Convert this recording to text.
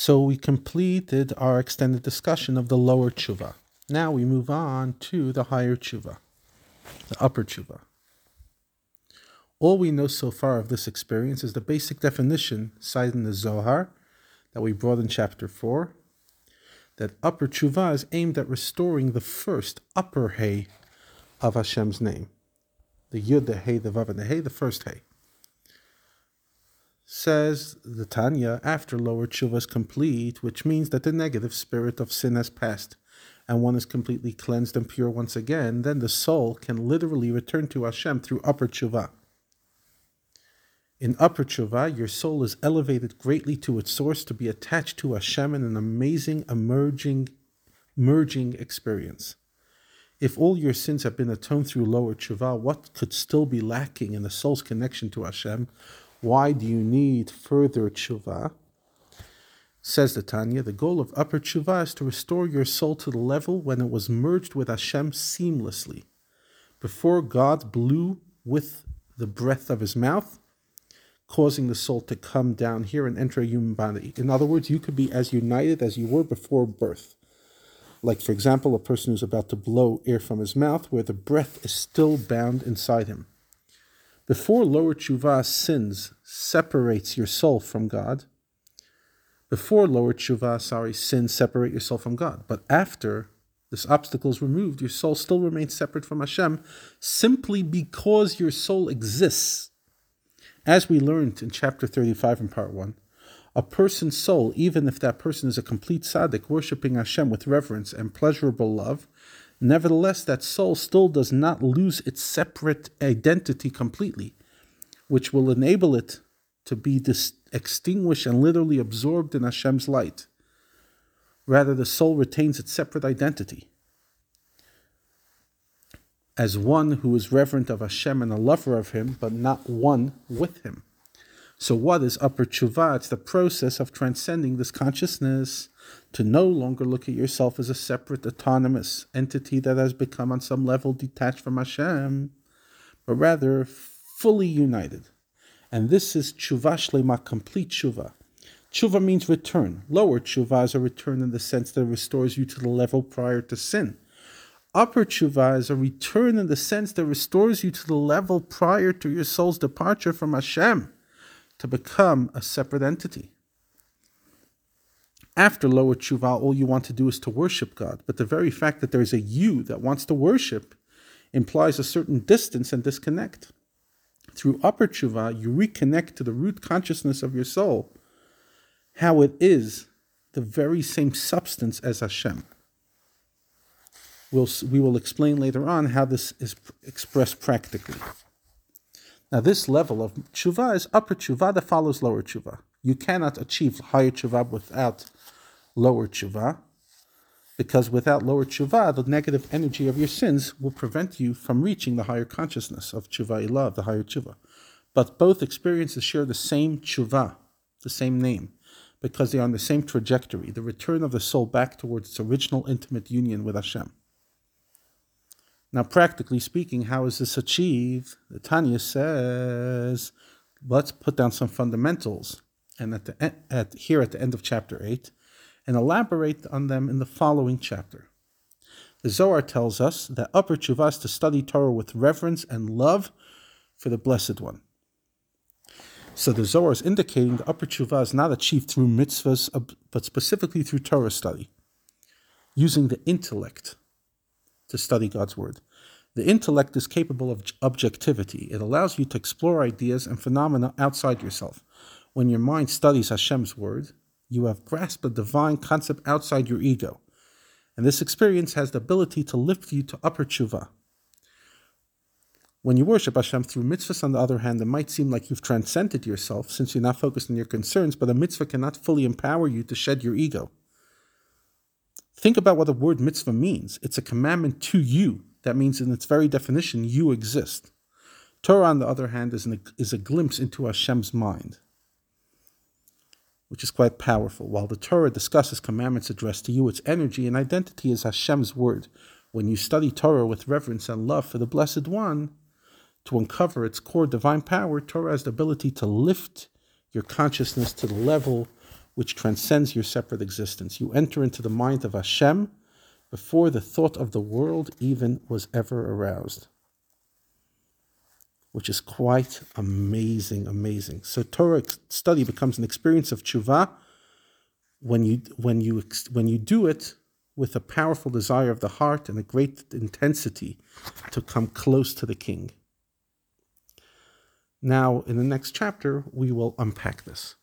So we completed our extended discussion of the lower tshuva. Now we move on to the higher tshuva, the upper tshuva. All we know so far of this experience is the basic definition cited in the Zohar that we brought in chapter 4 that upper tshuva is aimed at restoring the first upper Hey of Hashem's name. The Yud, the Hey, the Vav, and the Hey, the first Hey. Says the Tanya, after lower tshuva is complete, which means that the negative spirit of sin has passed and one is completely cleansed and pure once again, then the soul can literally return to Hashem through upper tshuva. In upper tshuva, your soul is elevated greatly to its source to be attached to Hashem in an amazing emerging, merging experience. If all your sins have been atoned through lower tshuva, what could still be lacking in the soul's connection to Hashem? Why do you need further tshuva? Says the Tanya, the goal of upper tshuva is to restore your soul to the level when it was merged with Hashem seamlessly. Before God blew with the breath of his mouth, causing the soul to come down here and enter a human body. In other words, you could be as united as you were before birth. Like, for example, a person who's about to blow air from his mouth where the breath is still bound inside him. Before lower tshuva sins separates your soul from God, before lower tshuva, sorry, sins separate your soul from God. But after this obstacle is removed, your soul still remains separate from Hashem simply because your soul exists. As we learned in chapter 35 in part 1, a person's soul, even if that person is a complete tzaddik, worshipping Hashem with reverence and pleasurable love, nevertheless, that soul still does not lose its separate identity completely, which will enable it to be dis- extinguished and literally absorbed in Hashem's light. Rather, the soul retains its separate identity. As one who is reverent of Hashem and a lover of Him, but not one with Him. So, what is upper tshuva? It's the process of transcending this consciousness to no longer look at yourself as a separate, autonomous entity that has become, on some level, detached from Hashem, but rather fully united. And this is tshuva shlema, complete tshuva. Tshuva means return. Lower tshuva is a return in the sense that it restores you to the level prior to sin. Upper tshuva is a return in the sense that restores you to the level prior to your soul's departure from Hashem to become a separate entity. After lower tshuva, all you want to do is to worship God. But the very fact that there's a you that wants to worship implies a certain distance and disconnect. Through upper tshuva, you reconnect to the root consciousness of your soul, how it is the very same substance as Hashem. We'll, we will explain later on how this is expressed practically. Now, this level of tshuva is upper tshuva that follows lower tshuva. You cannot achieve higher tshuva without lower tshuva, because without lower tshuva, the negative energy of your sins will prevent you from reaching the higher consciousness of tshuva love, the higher tshuva. But both experiences share the same tshuva, the same name, because they are on the same trajectory, the return of the soul back towards its original intimate union with Hashem. Now, practically speaking, how is this achieved? The Tanya says, let's put down some fundamentals, and at the at here at the end of chapter eight, and elaborate on them in the following chapter. The Zohar tells us that upper tshuva is to study Torah with reverence and love for the Blessed One. So the Zohar is indicating the upper tshuva is not achieved through mitzvahs, uh, but specifically through Torah study, using the intellect to study God's word. The intellect is capable of objectivity. It allows you to explore ideas and phenomena outside yourself. When your mind studies Hashem's word, you have grasped a divine concept outside your ego. And this experience has the ability to lift you to upper tshuva. When you worship Hashem through mitzvahs, on the other hand, it might seem like you've transcended yourself since you're not focused on your concerns, but a mitzvah cannot fully empower you to shed your ego. Think about what the word mitzvah means. It's a commandment to you. That means, in its very definition, you exist. Torah, on the other hand, is, an, is a glimpse into Hashem's mind, which is quite powerful. While the Torah discusses commandments addressed to you, its energy and identity is Hashem's word. When you study Torah with reverence and love for the Blessed One, to uncover its core divine power, Torah has the ability to lift your consciousness to the level which transcends your separate existence. You enter into the mind of Hashem before the thought of the world even was ever aroused. Which is quite amazing, amazing. So Torah study becomes an experience of tshuva when you when you when you do it with a powerful desire of the heart and a great intensity to come close to the king. Now, in the next chapter, we will unpack this.